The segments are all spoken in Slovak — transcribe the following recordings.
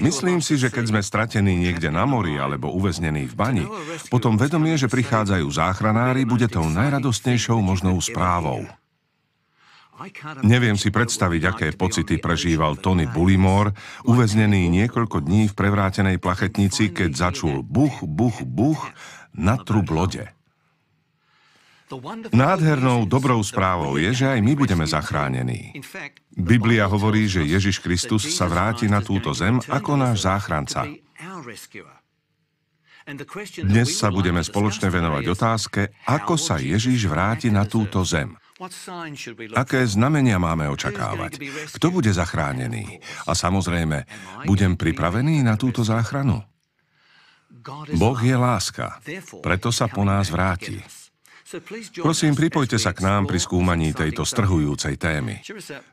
Myslím si, že keď sme stratení niekde na mori alebo uväznení v bani, potom vedomie, že prichádzajú záchranári, bude tou najradostnejšou možnou správou. Neviem si predstaviť, aké pocity prežíval Tony Bullimore, uväznený niekoľko dní v prevrátenej plachetnici, keď začul buch, buch, buch na trub lode. Nádhernou dobrou správou je, že aj my budeme zachránení. Biblia hovorí, že Ježiš Kristus sa vráti na túto zem ako náš záchranca. Dnes sa budeme spoločne venovať otázke, ako sa Ježiš vráti na túto zem. Aké znamenia máme očakávať? Kto bude zachránený? A samozrejme, budem pripravený na túto záchranu? Boh je láska, preto sa po nás vráti. Prosím, pripojte sa k nám pri skúmaní tejto strhujúcej témy.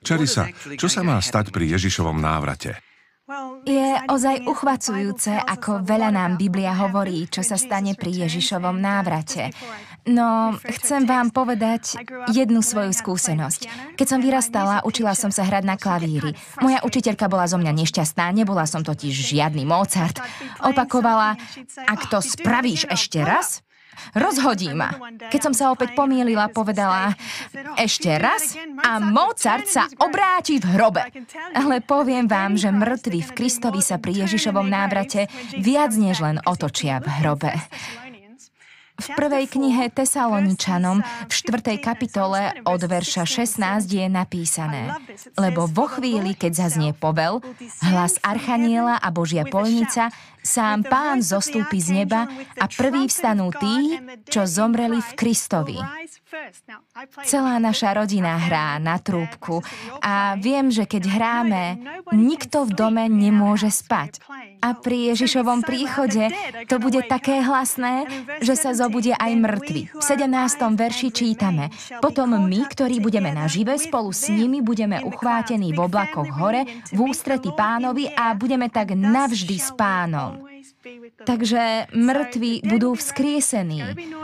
Čarisa, čo sa má stať pri Ježišovom návrate? Je ozaj uchvacujúce, ako veľa nám Biblia hovorí, čo sa stane pri Ježišovom návrate. No, chcem vám povedať jednu svoju skúsenosť. Keď som vyrastala, učila som sa hrať na klavíri. Moja učiteľka bola zo mňa nešťastná, nebola som totiž žiadny Mozart. Opakovala, ak to spravíš ešte raz, Rozhodí ma. Keď som sa opäť pomýlila, povedala ešte raz a Mozart sa obráti v hrobe. Ale poviem vám, že mŕtvi v Kristovi sa pri Ježišovom návrate viac než len otočia v hrobe. V prvej knihe Tesaloničanom v 4. kapitole od verša 16 je napísané Lebo vo chvíli, keď zaznie povel, hlas Archaniela a Božia polnica, sám pán zostúpi z neba a prvý vstanú tí, čo zomreli v Kristovi. Celá naša rodina hrá na trúbku a viem, že keď hráme, nikto v dome nemôže spať. A pri Ježišovom príchode to bude také hlasné, že sa zobudia aj mŕtvi. V 17. verši čítame Potom my, ktorí budeme nažive, spolu s nimi budeme uchvátení v oblakoch hore, v ústrety pánovi a budeme tak navždy s pánom. Takže mŕtvi budú vzkriesení.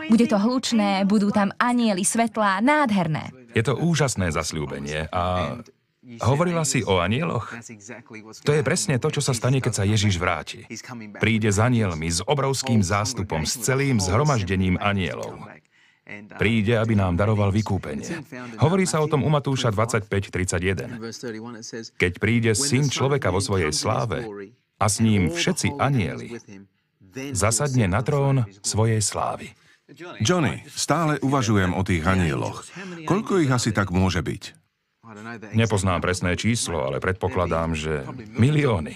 Bude to hlučné, budú tam anieli svetlá, nádherné. Je to úžasné zasľúbenie a Hovorila si o anieloch? To je presne to, čo sa stane, keď sa Ježiš vráti. Príde s anielmi, s obrovským zástupom, s celým zhromaždením anielov. Príde, aby nám daroval vykúpenie. Hovorí sa o tom u Matúša 25.31. Keď príde syn človeka vo svojej sláve a s ním všetci anieli, zasadne na trón svojej slávy. Johnny, stále uvažujem o tých anieloch. Koľko ich asi tak môže byť? Nepoznám presné číslo, ale predpokladám, že milióny.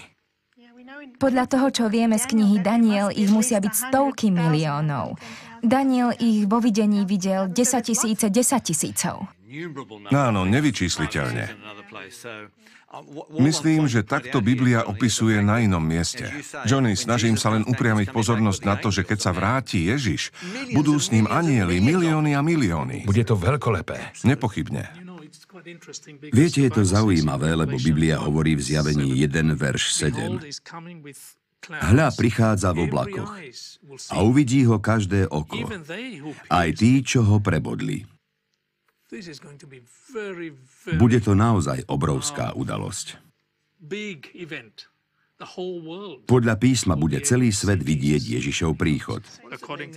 Podľa toho, čo vieme z knihy Daniel, ich musia byť stovky miliónov. Daniel ich vo videní videl 10 tisíce, 10 tisícov. Áno, nevyčísliteľne. Myslím, že takto Biblia opisuje na inom mieste. Johnny, snažím sa len upriamiť pozornosť na to, že keď sa vráti Ježiš, budú s ním anieli milióny a milióny. Bude to veľkolepé. Nepochybne. Viete, je to zaujímavé, lebo Biblia hovorí v zjavení 1, verš 7. Hľa prichádza v oblakoch a uvidí ho každé oko, aj tí, čo ho prebodli. Bude to naozaj obrovská udalosť. Podľa písma bude celý svet vidieť Ježišov príchod.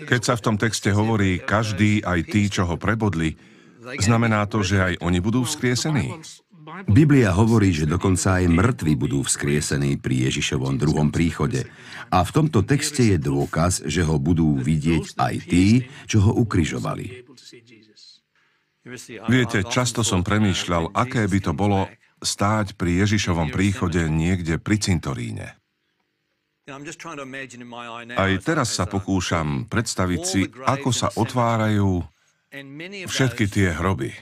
Keď sa v tom texte hovorí každý, aj tí, čo ho prebodli, Znamená to, že aj oni budú vzkriesení? Biblia hovorí, že dokonca aj mŕtvi budú vzkriesení pri Ježišovom druhom príchode. A v tomto texte je dôkaz, že ho budú vidieť aj tí, čo ho ukrižovali. Viete, často som premýšľal, aké by to bolo stáť pri Ježišovom príchode niekde pri cintoríne. Aj teraz sa pokúšam predstaviť si, ako sa otvárajú všetky tie hroby.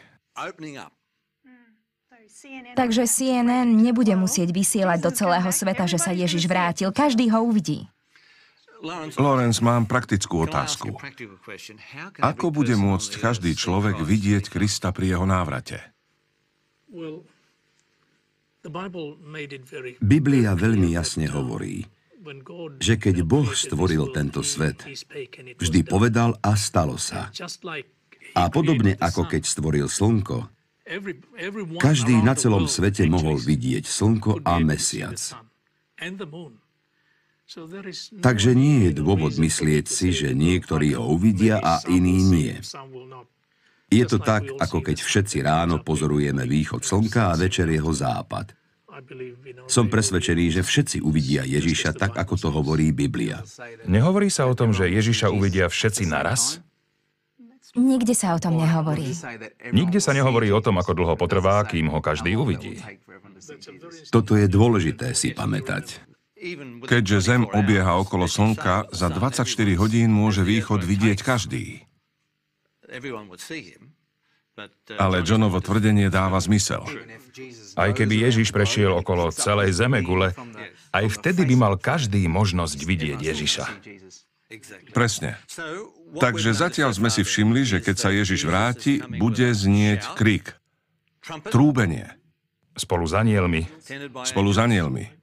Takže CNN nebude musieť vysielať do celého sveta, že sa Ježiš vrátil. Každý ho uvidí. Lorenz, mám praktickú otázku. Ako bude môcť každý človek vidieť Krista pri jeho návrate? Biblia veľmi jasne hovorí, že keď Boh stvoril tento svet, vždy povedal a stalo sa. A podobne ako keď stvoril slnko, každý na celom svete mohol vidieť slnko a mesiac. Takže nie je dôvod myslieť si, že niektorí ho uvidia a iní nie. Je to tak, ako keď všetci ráno pozorujeme východ slnka a večer jeho západ. Som presvedčený, že všetci uvidia Ježiša tak, ako to hovorí Biblia. Nehovorí sa o tom, že Ježiša uvidia všetci naraz? Nikde sa o tom nehovorí. Nikde sa nehovorí o tom, ako dlho potrvá, kým ho každý uvidí. Toto je dôležité si pamätať. Keďže Zem obieha okolo Slnka, za 24 hodín môže východ vidieť každý. Ale Johnovo tvrdenie dáva zmysel. Aj keby Ježiš prešiel okolo celej zeme gule, aj vtedy by mal každý možnosť vidieť Ježiša. Presne. Takže zatiaľ sme si všimli, že keď sa Ježiš vráti, bude znieť krik. Trúbenie. Spolu s anielmi. Spolu s anielmi.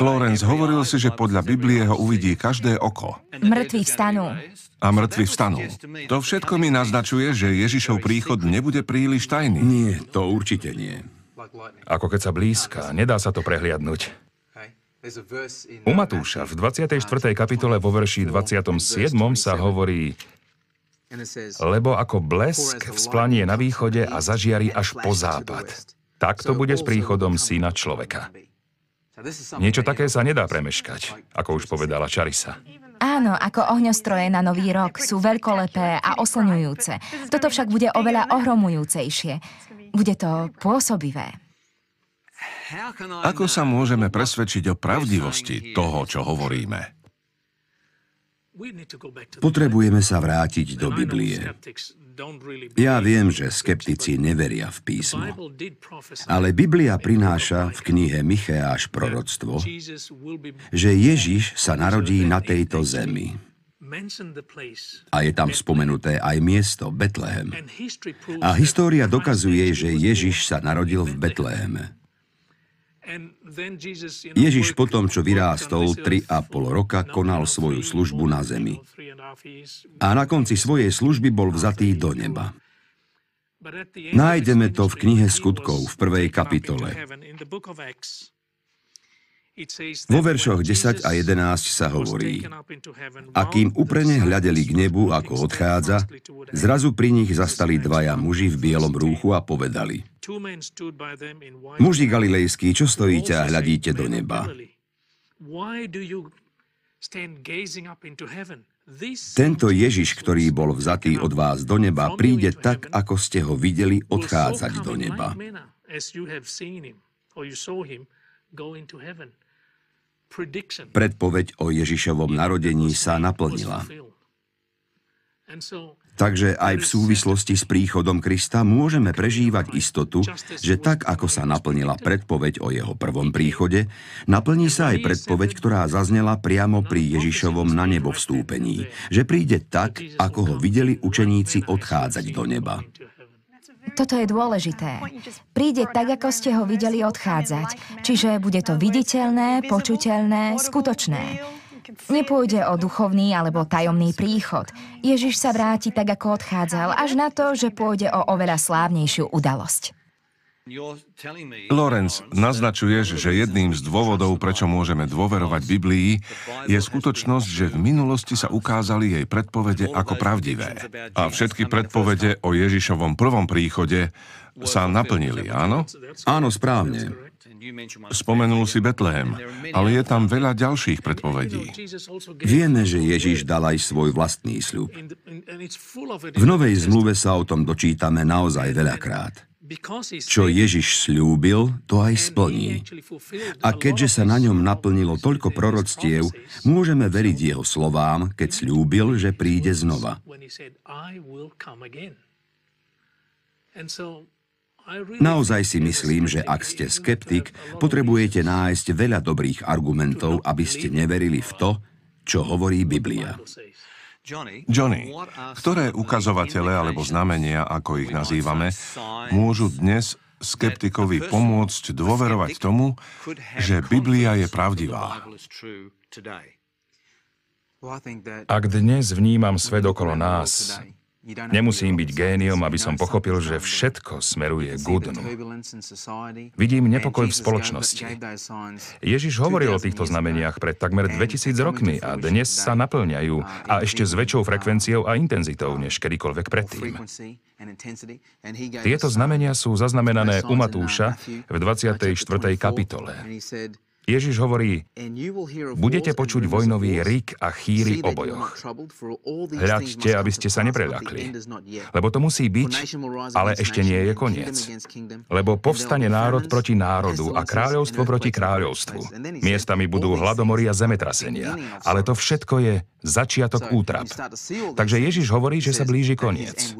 Lorenz hovoril si, že podľa Biblie ho uvidí každé oko. Mŕtvi vstanú. A mŕtvi vstanú. To všetko mi naznačuje, že Ježišov príchod nebude príliš tajný. Nie, to určite nie. Ako keď sa blízka, nedá sa to prehliadnúť. U Matúša v 24. kapitole vo verši 27. sa hovorí lebo ako blesk vzplanie na východe a zažiari až po západ. Tak to bude s príchodom syna človeka. Niečo také sa nedá premeškať, ako už povedala Čarisa. Áno, ako ohňostroje na nový rok sú veľkolepé a oslňujúce. Toto však bude oveľa ohromujúcejšie. Bude to pôsobivé. Ako sa môžeme presvedčiť o pravdivosti toho, čo hovoríme? Potrebujeme sa vrátiť do Biblie. Ja viem, že skeptici neveria v písmo, ale Biblia prináša v knihe Micheáš proroctvo, že Ježiš sa narodí na tejto zemi. A je tam spomenuté aj miesto Betlehem. A história dokazuje, že Ježiš sa narodil v Betleheme. Ježiš potom, čo vyrástol 3,5 roka, konal svoju službu na zemi. A na konci svojej služby bol vzatý do neba. Nájdeme to v knihe skutkov v prvej kapitole. Vo veršoch 10 a 11 sa hovorí, a kým uprene hľadeli k nebu, ako odchádza, zrazu pri nich zastali dvaja muži v bielom rúchu a povedali, muži galilejskí, čo stojíte a hľadíte do neba? Tento Ježiš, ktorý bol vzatý od vás do neba, príde tak, ako ste ho videli odchádzať do neba. Predpoveď o Ježišovom narodení sa naplnila. Takže aj v súvislosti s príchodom Krista môžeme prežívať istotu, že tak, ako sa naplnila predpoveď o jeho prvom príchode, naplní sa aj predpoveď, ktorá zaznela priamo pri Ježišovom na nebo vstúpení, že príde tak, ako ho videli učeníci odchádzať do neba. Toto je dôležité. Príde tak, ako ste ho videli odchádzať. Čiže bude to viditeľné, počuteľné, skutočné. Nepôjde o duchovný alebo tajomný príchod. Ježiš sa vráti tak, ako odchádzal, až na to, že pôjde o oveľa slávnejšiu udalosť. Lorenz, naznačuješ, že jedným z dôvodov, prečo môžeme dôverovať Biblii, je skutočnosť, že v minulosti sa ukázali jej predpovede ako pravdivé. A všetky predpovede o Ježišovom prvom príchode sa naplnili, áno? Áno, správne. Spomenul si Betlehem, ale je tam veľa ďalších predpovedí. Vieme, že Ježiš dal aj svoj vlastný sľub. V Novej zmluve sa o tom dočítame naozaj veľakrát. Čo Ježiš slúbil, to aj splní. A keďže sa na ňom naplnilo toľko proroctiev, môžeme veriť jeho slovám, keď slúbil, že príde znova. Naozaj si myslím, že ak ste skeptik, potrebujete nájsť veľa dobrých argumentov, aby ste neverili v to, čo hovorí Biblia. Johnny, ktoré ukazovatele alebo znamenia, ako ich nazývame, môžu dnes skeptikovi pomôcť dôverovať tomu, že Biblia je pravdivá? Ak dnes vnímam svet okolo nás, Nemusím byť géniom, aby som pochopil, že všetko smeruje k dnu. Vidím nepokoj v spoločnosti. Ježiš hovoril o týchto znameniach pred takmer 2000 rokmi a dnes sa naplňajú a ešte s väčšou frekvenciou a intenzitou než kedykoľvek predtým. Tieto znamenia sú zaznamenané u Matúša v 24. kapitole. Ježiš hovorí, budete počuť vojnový rik a chýry o bojoch. Hľadte, aby ste sa nepreľakli, lebo to musí byť, ale ešte nie je koniec. Lebo povstane národ proti národu a kráľovstvo proti kráľovstvu. Miestami budú hladomory a zemetrasenia, ale to všetko je začiatok útrap. Takže Ježiš hovorí, že sa blíži koniec.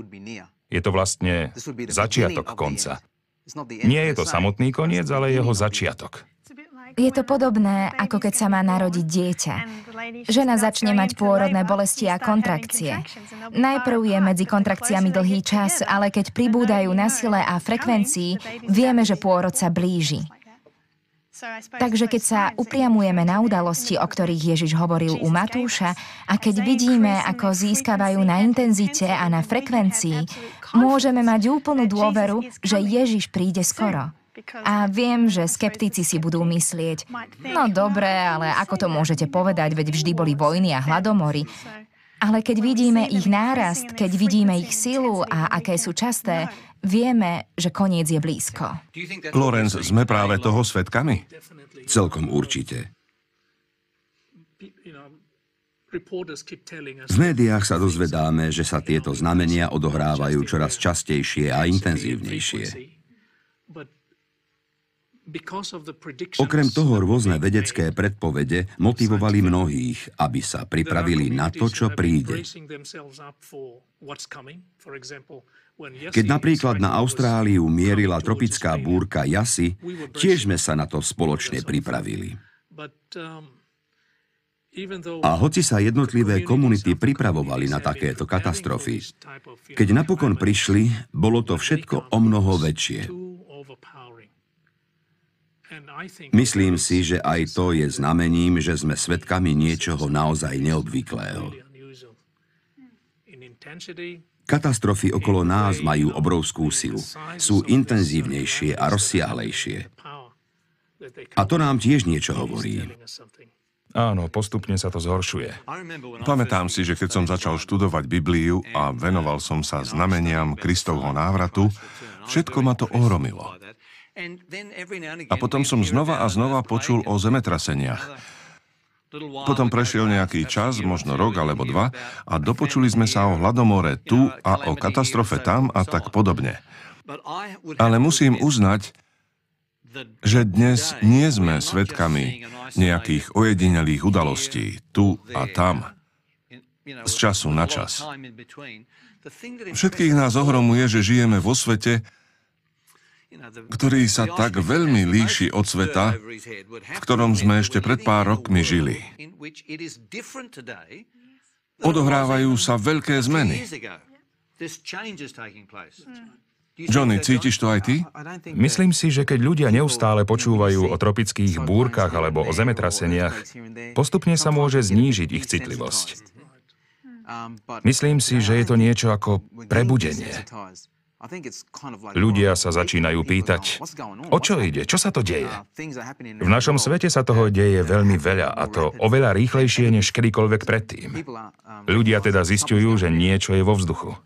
Je to vlastne začiatok konca. Nie je to samotný koniec, ale jeho začiatok. Je to podobné, ako keď sa má narodiť dieťa. Žena začne mať pôrodné bolesti a kontrakcie. Najprv je medzi kontrakciami dlhý čas, ale keď pribúdajú na sile a frekvencii, vieme, že pôrod sa blíži. Takže keď sa upriamujeme na udalosti, o ktorých Ježiš hovoril u Matúša, a keď vidíme, ako získavajú na intenzite a na frekvencii, môžeme mať úplnú dôveru, že Ježiš príde skoro. A viem, že skeptici si budú myslieť, no dobre, ale ako to môžete povedať, veď vždy boli vojny a hladomory. Ale keď vidíme ich nárast, keď vidíme ich silu a aké sú časté, vieme, že koniec je blízko. Lorenz, sme práve toho svetkami? Celkom určite. V médiách sa dozvedáme, že sa tieto znamenia odohrávajú čoraz častejšie a intenzívnejšie. Okrem toho rôzne vedecké predpovede motivovali mnohých, aby sa pripravili na to, čo príde. Keď napríklad na Austráliu mierila tropická búrka Jasy, tiež sme sa na to spoločne pripravili. Um, A hoci sa jednotlivé komunity pripravovali na takéto katastrofy, keď napokon prišli, bolo to všetko o mnoho väčšie. Myslím si, že aj to je znamením, že sme svedkami niečoho naozaj neobvyklého. Katastrofy okolo nás majú obrovskú silu. Sú intenzívnejšie a rozsiahlejšie. A to nám tiež niečo hovorí. Áno, postupne sa to zhoršuje. Pamätám si, že keď som začal študovať Bibliu a venoval som sa znameniam Kristovho návratu, všetko ma to ohromilo. A potom som znova a znova počul o zemetraseniach. Potom prešiel nejaký čas, možno rok alebo dva, a dopočuli sme sa o hladomore tu a o katastrofe tam a tak podobne. Ale musím uznať, že dnes nie sme svedkami nejakých ojedinelých udalostí tu a tam, z času na čas. Všetkých nás ohromuje, že žijeme vo svete, ktorý sa tak veľmi líši od sveta, v ktorom sme ešte pred pár rokmi žili. Odohrávajú sa veľké zmeny. Johnny, cítiš to aj ty? Myslím si, že keď ľudia neustále počúvajú o tropických búrkach alebo o zemetraseniach, postupne sa môže znížiť ich citlivosť. Myslím si, že je to niečo ako prebudenie. Ľudia sa začínajú pýtať, o čo ide, čo sa to deje? V našom svete sa toho deje veľmi veľa a to oveľa rýchlejšie než kedykoľvek predtým. Ľudia teda zistujú, že niečo je vo vzduchu.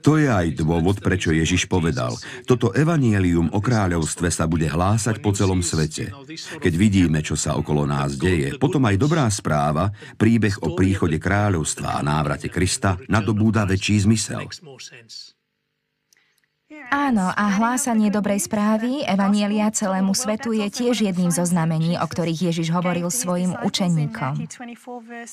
To je aj dôvod, prečo Ježiš povedal, toto evanielium o kráľovstve sa bude hlásať po celom svete. Keď vidíme, čo sa okolo nás deje, potom aj dobrá správa, príbeh o príchode kráľovstva a návrate Krista nadobúda väčší zmysel. Áno, a hlásanie dobrej správy, Evanielia celému svetu je tiež jedným zo znamení, o ktorých Ježiš hovoril svojim učeníkom.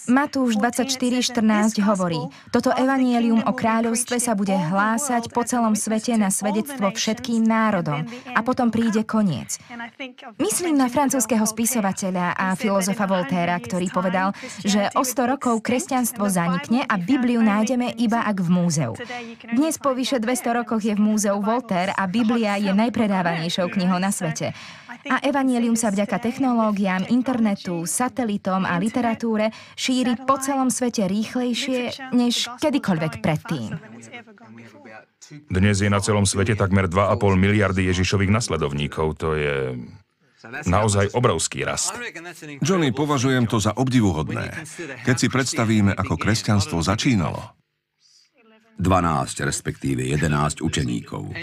Matúš 24.14 hovorí, toto Evanielium o kráľovstve sa bude hlásať po celom svete na svedectvo všetkým národom a potom príde koniec. Myslím na francúzského spisovateľa a filozofa Voltéra, ktorý povedal, že o 100 rokov kresťanstvo zanikne a Bibliu nájdeme iba ak v múzeu. Dnes po vyše 200 rokoch je v múzeu Voltaire a Biblia je najpredávanejšou knihou na svete. A evanielium sa vďaka technológiám, internetu, satelitom a literatúre šíri po celom svete rýchlejšie než kedykoľvek predtým. Dnes je na celom svete takmer 2,5 miliardy Ježišových nasledovníkov. To je naozaj obrovský rast. Johnny, považujem to za obdivuhodné. Keď si predstavíme, ako kresťanstvo začínalo, 12, respektíve 11 učeníkov.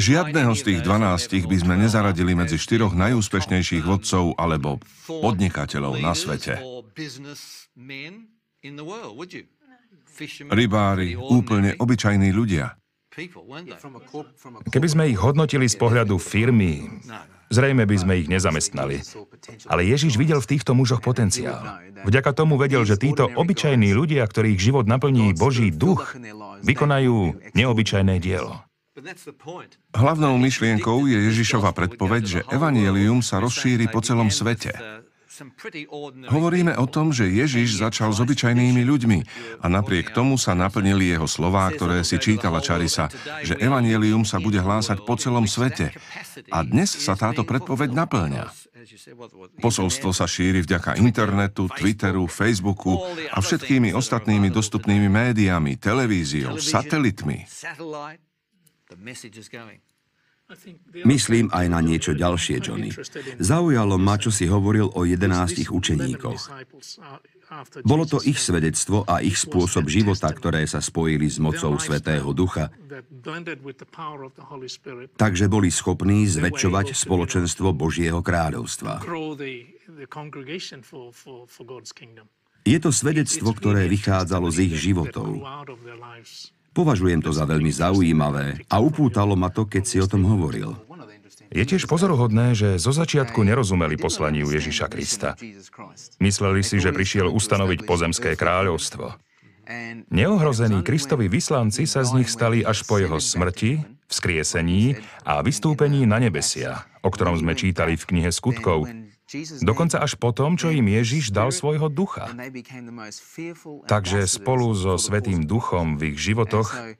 Žiadného z tých 12 by sme nezaradili medzi štyroch najúspešnejších vodcov alebo podnikateľov na svete. Rybári, úplne obyčajní ľudia. Keby sme ich hodnotili z pohľadu firmy, zrejme by sme ich nezamestnali. Ale Ježiš videl v týchto mužoch potenciál. Vďaka tomu vedel, že títo obyčajní ľudia, ktorých život naplní Boží duch, vykonajú neobyčajné dielo. Hlavnou myšlienkou je Ježišova predpoveď, že evanielium sa rozšíri po celom svete. Hovoríme o tom, že Ježiš začal s obyčajnými ľuďmi a napriek tomu sa naplnili jeho slová, ktoré si čítala Čarisa, že evanielium sa bude hlásať po celom svete. A dnes sa táto predpoveď naplňa. Posolstvo sa šíri vďaka internetu, Twitteru, Facebooku a všetkými ostatnými dostupnými médiami, televíziou, satelitmi. Myslím aj na niečo ďalšie, Johnny. Zaujalo ma, čo si hovoril o jedenástich učeníkoch. Bolo to ich svedectvo a ich spôsob života, ktoré sa spojili s mocou Svetého Ducha. Takže boli schopní zväčšovať spoločenstvo Božieho kráľovstva. Je to svedectvo, ktoré vychádzalo z ich životov. Považujem to za veľmi zaujímavé a upútalo ma to, keď si o tom hovoril. Je tiež pozoruhodné, že zo začiatku nerozumeli poslaniu Ježiša Krista. Mysleli si, že prišiel ustanoviť pozemské kráľovstvo. Neohrození Kristovi vyslanci sa z nich stali až po jeho smrti, vzkriesení a vystúpení na nebesia, o ktorom sme čítali v knihe Skutkov, Dokonca až po tom, čo im Ježiš dal svojho ducha. Takže spolu so Svetým duchom v ich životoch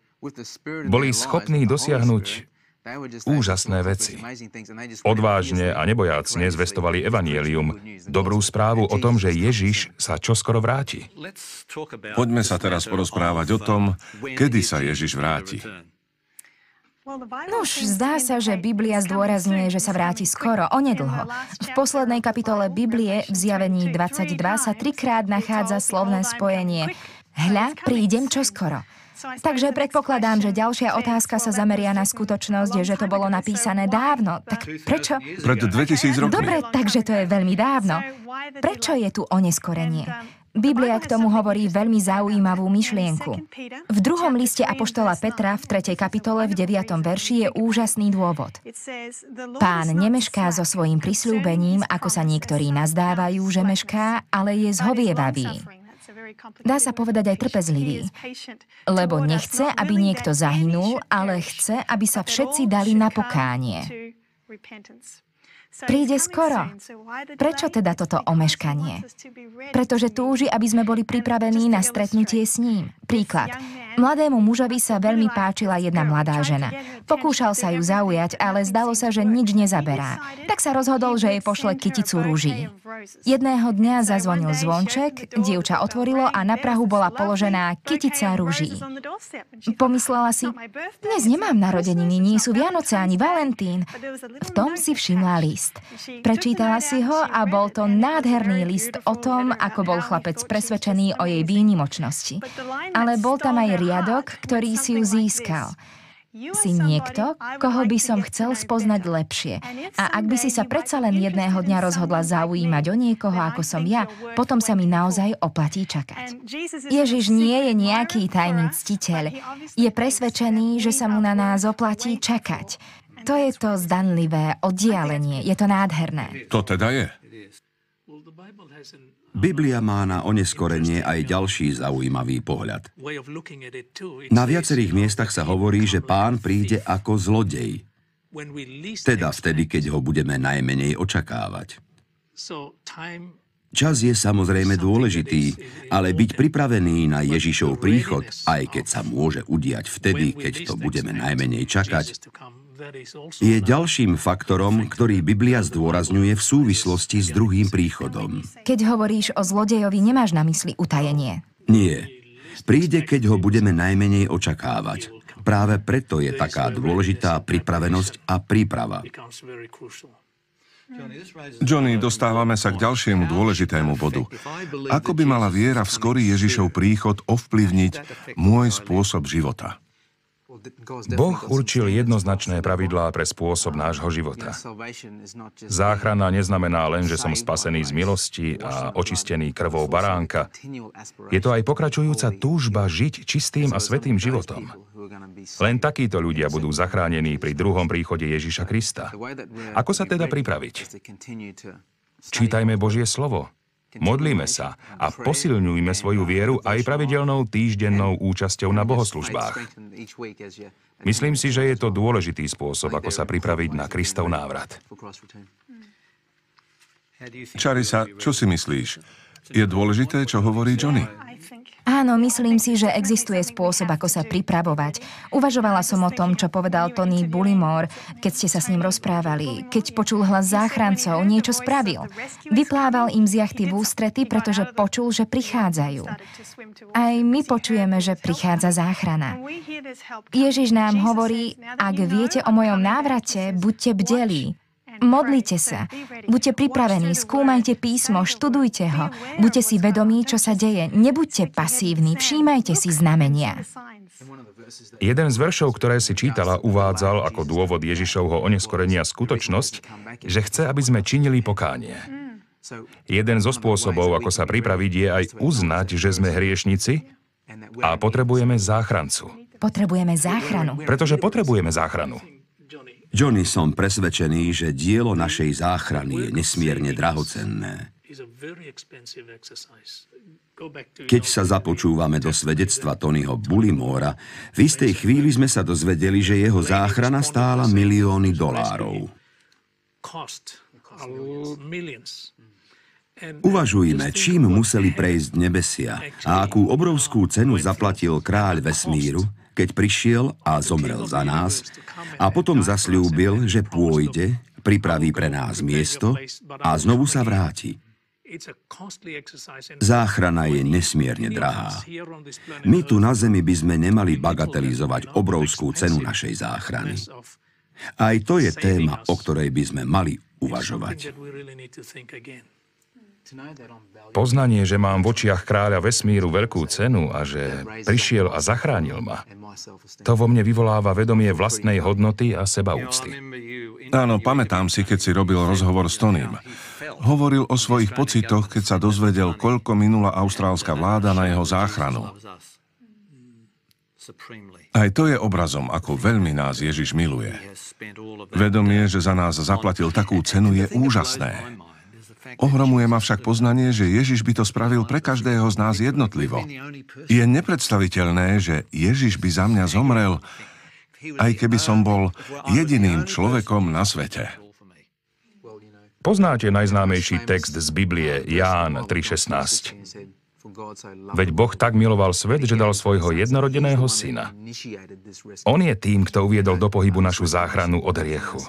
boli schopní dosiahnuť úžasné veci. Odvážne a nebojácne zvestovali evanielium, dobrú správu o tom, že Ježiš sa čoskoro vráti. Poďme sa teraz porozprávať o tom, kedy sa Ježiš vráti. Nuž, zdá sa, že Biblia zdôrazňuje, že sa vráti skoro, onedlho. V poslednej kapitole Biblie v zjavení 22 sa trikrát nachádza slovné spojenie Hľa, prídem čoskoro. Takže predpokladám, že ďalšia otázka sa zameria na skutočnosť, že to bolo napísané dávno. Tak prečo? Pred 2000 rokmi. Dobre, takže to je veľmi dávno. Prečo je tu oneskorenie? Biblia k tomu hovorí veľmi zaujímavú myšlienku. V druhom liste Apoštola Petra v 3. kapitole v 9. verši je úžasný dôvod. Pán nemešká so svojím prislúbením, ako sa niektorí nazdávajú, že mešká, ale je zhovievavý. Dá sa povedať aj trpezlivý. Lebo nechce, aby niekto zahynul, ale chce, aby sa všetci dali na pokánie. Príde skoro. Prečo teda toto omeškanie? Pretože túži, aby sme boli pripravení na stretnutie s ním. Príklad. Mladému mužovi sa veľmi páčila jedna mladá žena. Pokúšal sa ju zaujať, ale zdalo sa, že nič nezaberá. Tak sa rozhodol, že jej pošle kyticu rúží. Jedného dňa zazvonil zvonček, dievča otvorilo a na Prahu bola položená kytica rúží. Pomyslela si, dnes nemám narodeniny, nie sú Vianoce ani Valentín. V tom si všimla list. Prečítala si ho a bol to nádherný list o tom, ako bol chlapec presvedčený o jej výnimočnosti. Ale bol tam aj riadok, ktorý si ju získal. Si niekto, koho by som chcel spoznať lepšie. A ak by si sa predsa len jedného dňa rozhodla zaujímať o niekoho, ako som ja, potom sa mi naozaj oplatí čakať. Ježiš nie je nejaký tajný ctiteľ. Je presvedčený, že sa mu na nás oplatí čakať. To je to zdanlivé oddialenie. Je to nádherné. To teda je. Biblia má na oneskorenie aj ďalší zaujímavý pohľad. Na viacerých miestach sa hovorí, že pán príde ako zlodej. Teda vtedy, keď ho budeme najmenej očakávať. Čas je samozrejme dôležitý, ale byť pripravený na Ježišov príchod, aj keď sa môže udiať vtedy, keď to budeme najmenej čakať, je ďalším faktorom, ktorý Biblia zdôrazňuje v súvislosti s druhým príchodom. Keď hovoríš o zlodejovi, nemáš na mysli utajenie. Nie. Príde, keď ho budeme najmenej očakávať. Práve preto je taká dôležitá pripravenosť a príprava. Johnny, dostávame sa k ďalšiemu dôležitému bodu. Ako by mala viera v skorý Ježišov príchod ovplyvniť môj spôsob života? Boh určil jednoznačné pravidlá pre spôsob nášho života. Záchrana neznamená len, že som spasený z milosti a očistený krvou baránka. Je to aj pokračujúca túžba žiť čistým a svetým životom. Len takíto ľudia budú zachránení pri druhom príchode Ježiša Krista. Ako sa teda pripraviť? Čítajme Božie slovo. Modlíme sa a posilňujme svoju vieru aj pravidelnou týždennou účasťou na bohoslužbách. Myslím si, že je to dôležitý spôsob, ako sa pripraviť na Kristov návrat. Čarisa, čo si myslíš? Je dôležité, čo hovorí Johnny? Áno, myslím si, že existuje spôsob, ako sa pripravovať. Uvažovala som o tom, čo povedal Tony Bullimore, keď ste sa s ním rozprávali. Keď počul hlas záchrancov, niečo spravil. Vyplával im z jachty v ústrety, pretože počul, že prichádzajú. Aj my počujeme, že prichádza záchrana. Ježiš nám hovorí, ak viete o mojom návrate, buďte bdelí. Modlite sa. Buďte pripravení, skúmajte písmo, študujte ho. Buďte si vedomí, čo sa deje. Nebuďte pasívni, všímajte si znamenia. Jeden z veršov, ktoré si čítala, uvádzal ako dôvod Ježišovho oneskorenia skutočnosť, že chce, aby sme činili pokánie. Jeden zo spôsobov, ako sa pripraviť, je aj uznať, že sme hriešnici a potrebujeme záchrancu. Potrebujeme záchranu. Pretože potrebujeme záchranu. Johnny, som presvedčený, že dielo našej záchrany je nesmierne drahocenné. Keď sa započúvame do svedectva Tonyho Bullimora, v istej chvíli sme sa dozvedeli, že jeho záchrana stála milióny dolárov. Uvažujme, čím museli prejsť nebesia a akú obrovskú cenu zaplatil kráľ vesmíru, keď prišiel a zomrel za nás a potom zasľúbil, že pôjde, pripraví pre nás miesto a znovu sa vráti. Záchrana je nesmierne drahá. My tu na Zemi by sme nemali bagatelizovať obrovskú cenu našej záchrany. Aj to je téma, o ktorej by sme mali uvažovať. Poznanie, že mám v očiach kráľa vesmíru veľkú cenu a že prišiel a zachránil ma, to vo mne vyvoláva vedomie vlastnej hodnoty a sebaúcty. Áno, pamätám si, keď si robil rozhovor s Tonym. Hovoril o svojich pocitoch, keď sa dozvedel, koľko minula austrálska vláda na jeho záchranu. Aj to je obrazom, ako veľmi nás Ježiš miluje. Vedomie, že za nás zaplatil takú cenu, je úžasné. Ohromuje ma však poznanie, že Ježiš by to spravil pre každého z nás jednotlivo. Je nepredstaviteľné, že Ježiš by za mňa zomrel, aj keby som bol jediným človekom na svete. Poznáte najznámejší text z Biblie, Ján 3.16. Veď Boh tak miloval svet, že dal svojho jednorodeného syna. On je tým, kto uviedol do pohybu našu záchranu od hriechu.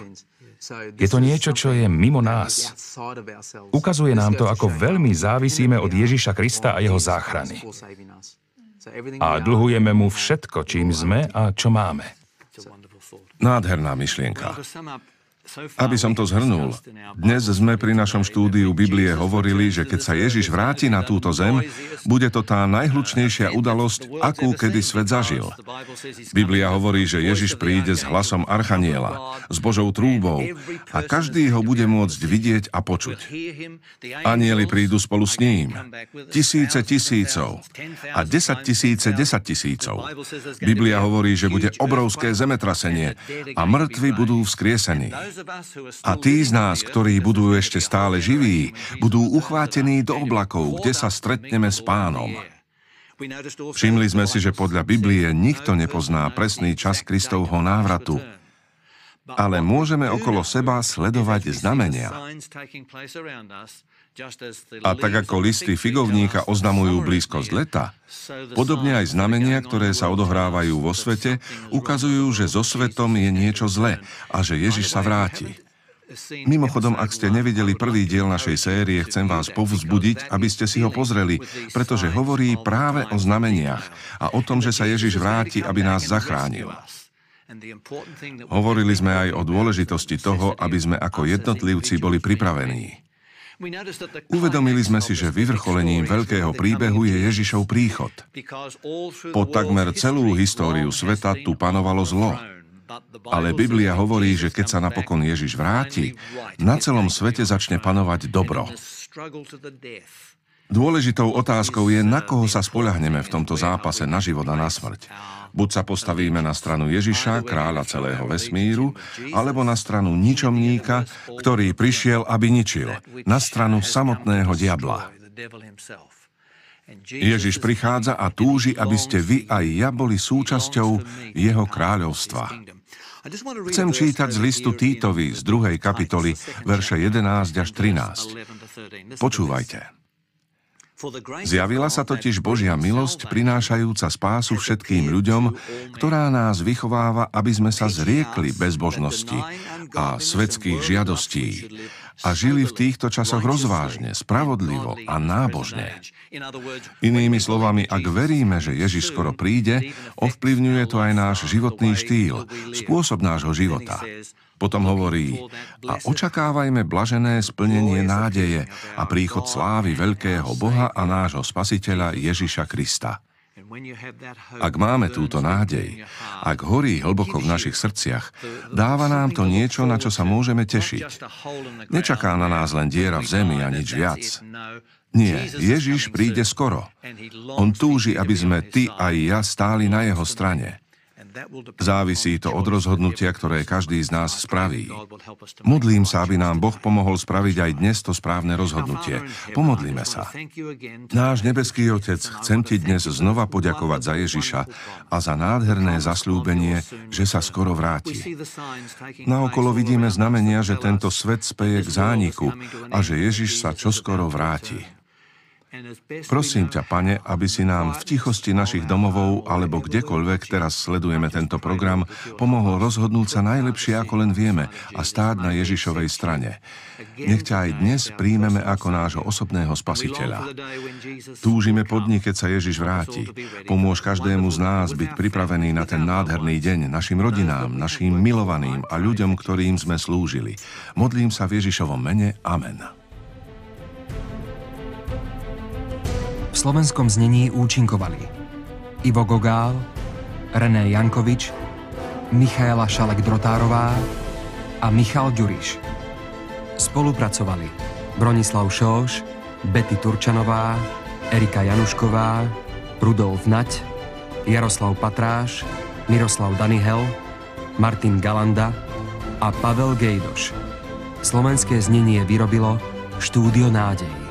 Je to niečo, čo je mimo nás. Ukazuje nám to, ako veľmi závisíme od Ježiša Krista a jeho záchrany. A dlhujeme mu všetko, čím sme a čo máme. Nádherná myšlienka. Aby som to zhrnul, dnes sme pri našom štúdiu Biblie hovorili, že keď sa Ježiš vráti na túto zem, bude to tá najhlučnejšia udalosť, akú kedy svet zažil. Biblia hovorí, že Ježiš príde s hlasom Archaniela, s Božou trúbou a každý ho bude môcť vidieť a počuť. Anieli prídu spolu s ním, tisíce tisícov a desať tisíce desať tisícov. Biblia hovorí, že bude obrovské zemetrasenie a mŕtvi budú vzkriesení. A tí z nás, ktorí budú ešte stále živí, budú uchvátení do oblakov, kde sa stretneme s pánom. Všimli sme si, že podľa Biblie nikto nepozná presný čas Kristovho návratu. ale môžeme okolo seba sledovať znamenia. A tak ako listy figovníka oznamujú blízkosť leta, podobne aj znamenia, ktoré sa odohrávajú vo svete, ukazujú, že so svetom je niečo zlé a že Ježiš sa vráti. Mimochodom, ak ste nevideli prvý diel našej série, chcem vás povzbudiť, aby ste si ho pozreli, pretože hovorí práve o znameniach a o tom, že sa Ježiš vráti, aby nás zachránil. Hovorili sme aj o dôležitosti toho, aby sme ako jednotlivci boli pripravení. Uvedomili sme si, že vyvrcholením veľkého príbehu je Ježišov príchod. Po takmer celú históriu sveta tu panovalo zlo. Ale Biblia hovorí, že keď sa napokon Ježiš vráti, na celom svete začne panovať dobro. Dôležitou otázkou je, na koho sa spoľahneme v tomto zápase na život a na smrť. Buď sa postavíme na stranu Ježiša, kráľa celého vesmíru, alebo na stranu ničomníka, ktorý prišiel, aby ničil, na stranu samotného diabla. Ježiš prichádza a túži, aby ste vy aj ja boli súčasťou jeho kráľovstva. Chcem čítať z listu Týtovi z druhej kapitoly, verše 11 až 13. Počúvajte. Zjavila sa totiž Božia milosť, prinášajúca spásu všetkým ľuďom, ktorá nás vychováva, aby sme sa zriekli bezbožnosti a svetských žiadostí a žili v týchto časoch rozvážne, spravodlivo a nábožne. Inými slovami, ak veríme, že Ježiš skoro príde, ovplyvňuje to aj náš životný štýl, spôsob nášho života. Potom hovorí, a očakávajme blažené splnenie nádeje a príchod slávy veľkého Boha a nášho Spasiteľa Ježiša Krista. Ak máme túto nádej, ak horí hlboko v našich srdciach, dáva nám to niečo, na čo sa môžeme tešiť. Nečaká na nás len diera v zemi a nič viac. Nie, Ježiš príde skoro. On túži, aby sme ty a ja stáli na jeho strane. Závisí to od rozhodnutia, ktoré každý z nás spraví. Modlím sa, aby nám Boh pomohol spraviť aj dnes to správne rozhodnutie. Pomodlíme sa. Náš nebeský Otec, chcem Ti dnes znova poďakovať za Ježiša a za nádherné zasľúbenie, že sa skoro vráti. Naokolo vidíme znamenia, že tento svet speje k zániku a že Ježiš sa čoskoro vráti. Prosím ťa, pane, aby si nám v tichosti našich domovov alebo kdekoľvek teraz sledujeme tento program, pomohol rozhodnúť sa najlepšie, ako len vieme a stáť na Ježišovej strane. Nech ťa aj dnes príjmeme ako nášho osobného spasiteľa. Túžime pod dní, keď sa Ježiš vráti. Pomôž každému z nás byť pripravený na ten nádherný deň našim rodinám, našim milovaným a ľuďom, ktorým sme slúžili. Modlím sa v Ježišovom mene. Amen. Slovenskom znení účinkovali Ivo Gogál, René Jankovič, Michaela Šalek-Drotárová a Michal Ďuriš. Spolupracovali Bronislav Šóš, Betty Turčanová, Erika Janušková, Rudolf Nať, Jaroslav Patráš, Miroslav Danihel, Martin Galanda a Pavel Gejdoš. Slovenské znenie vyrobilo Štúdio Nádej.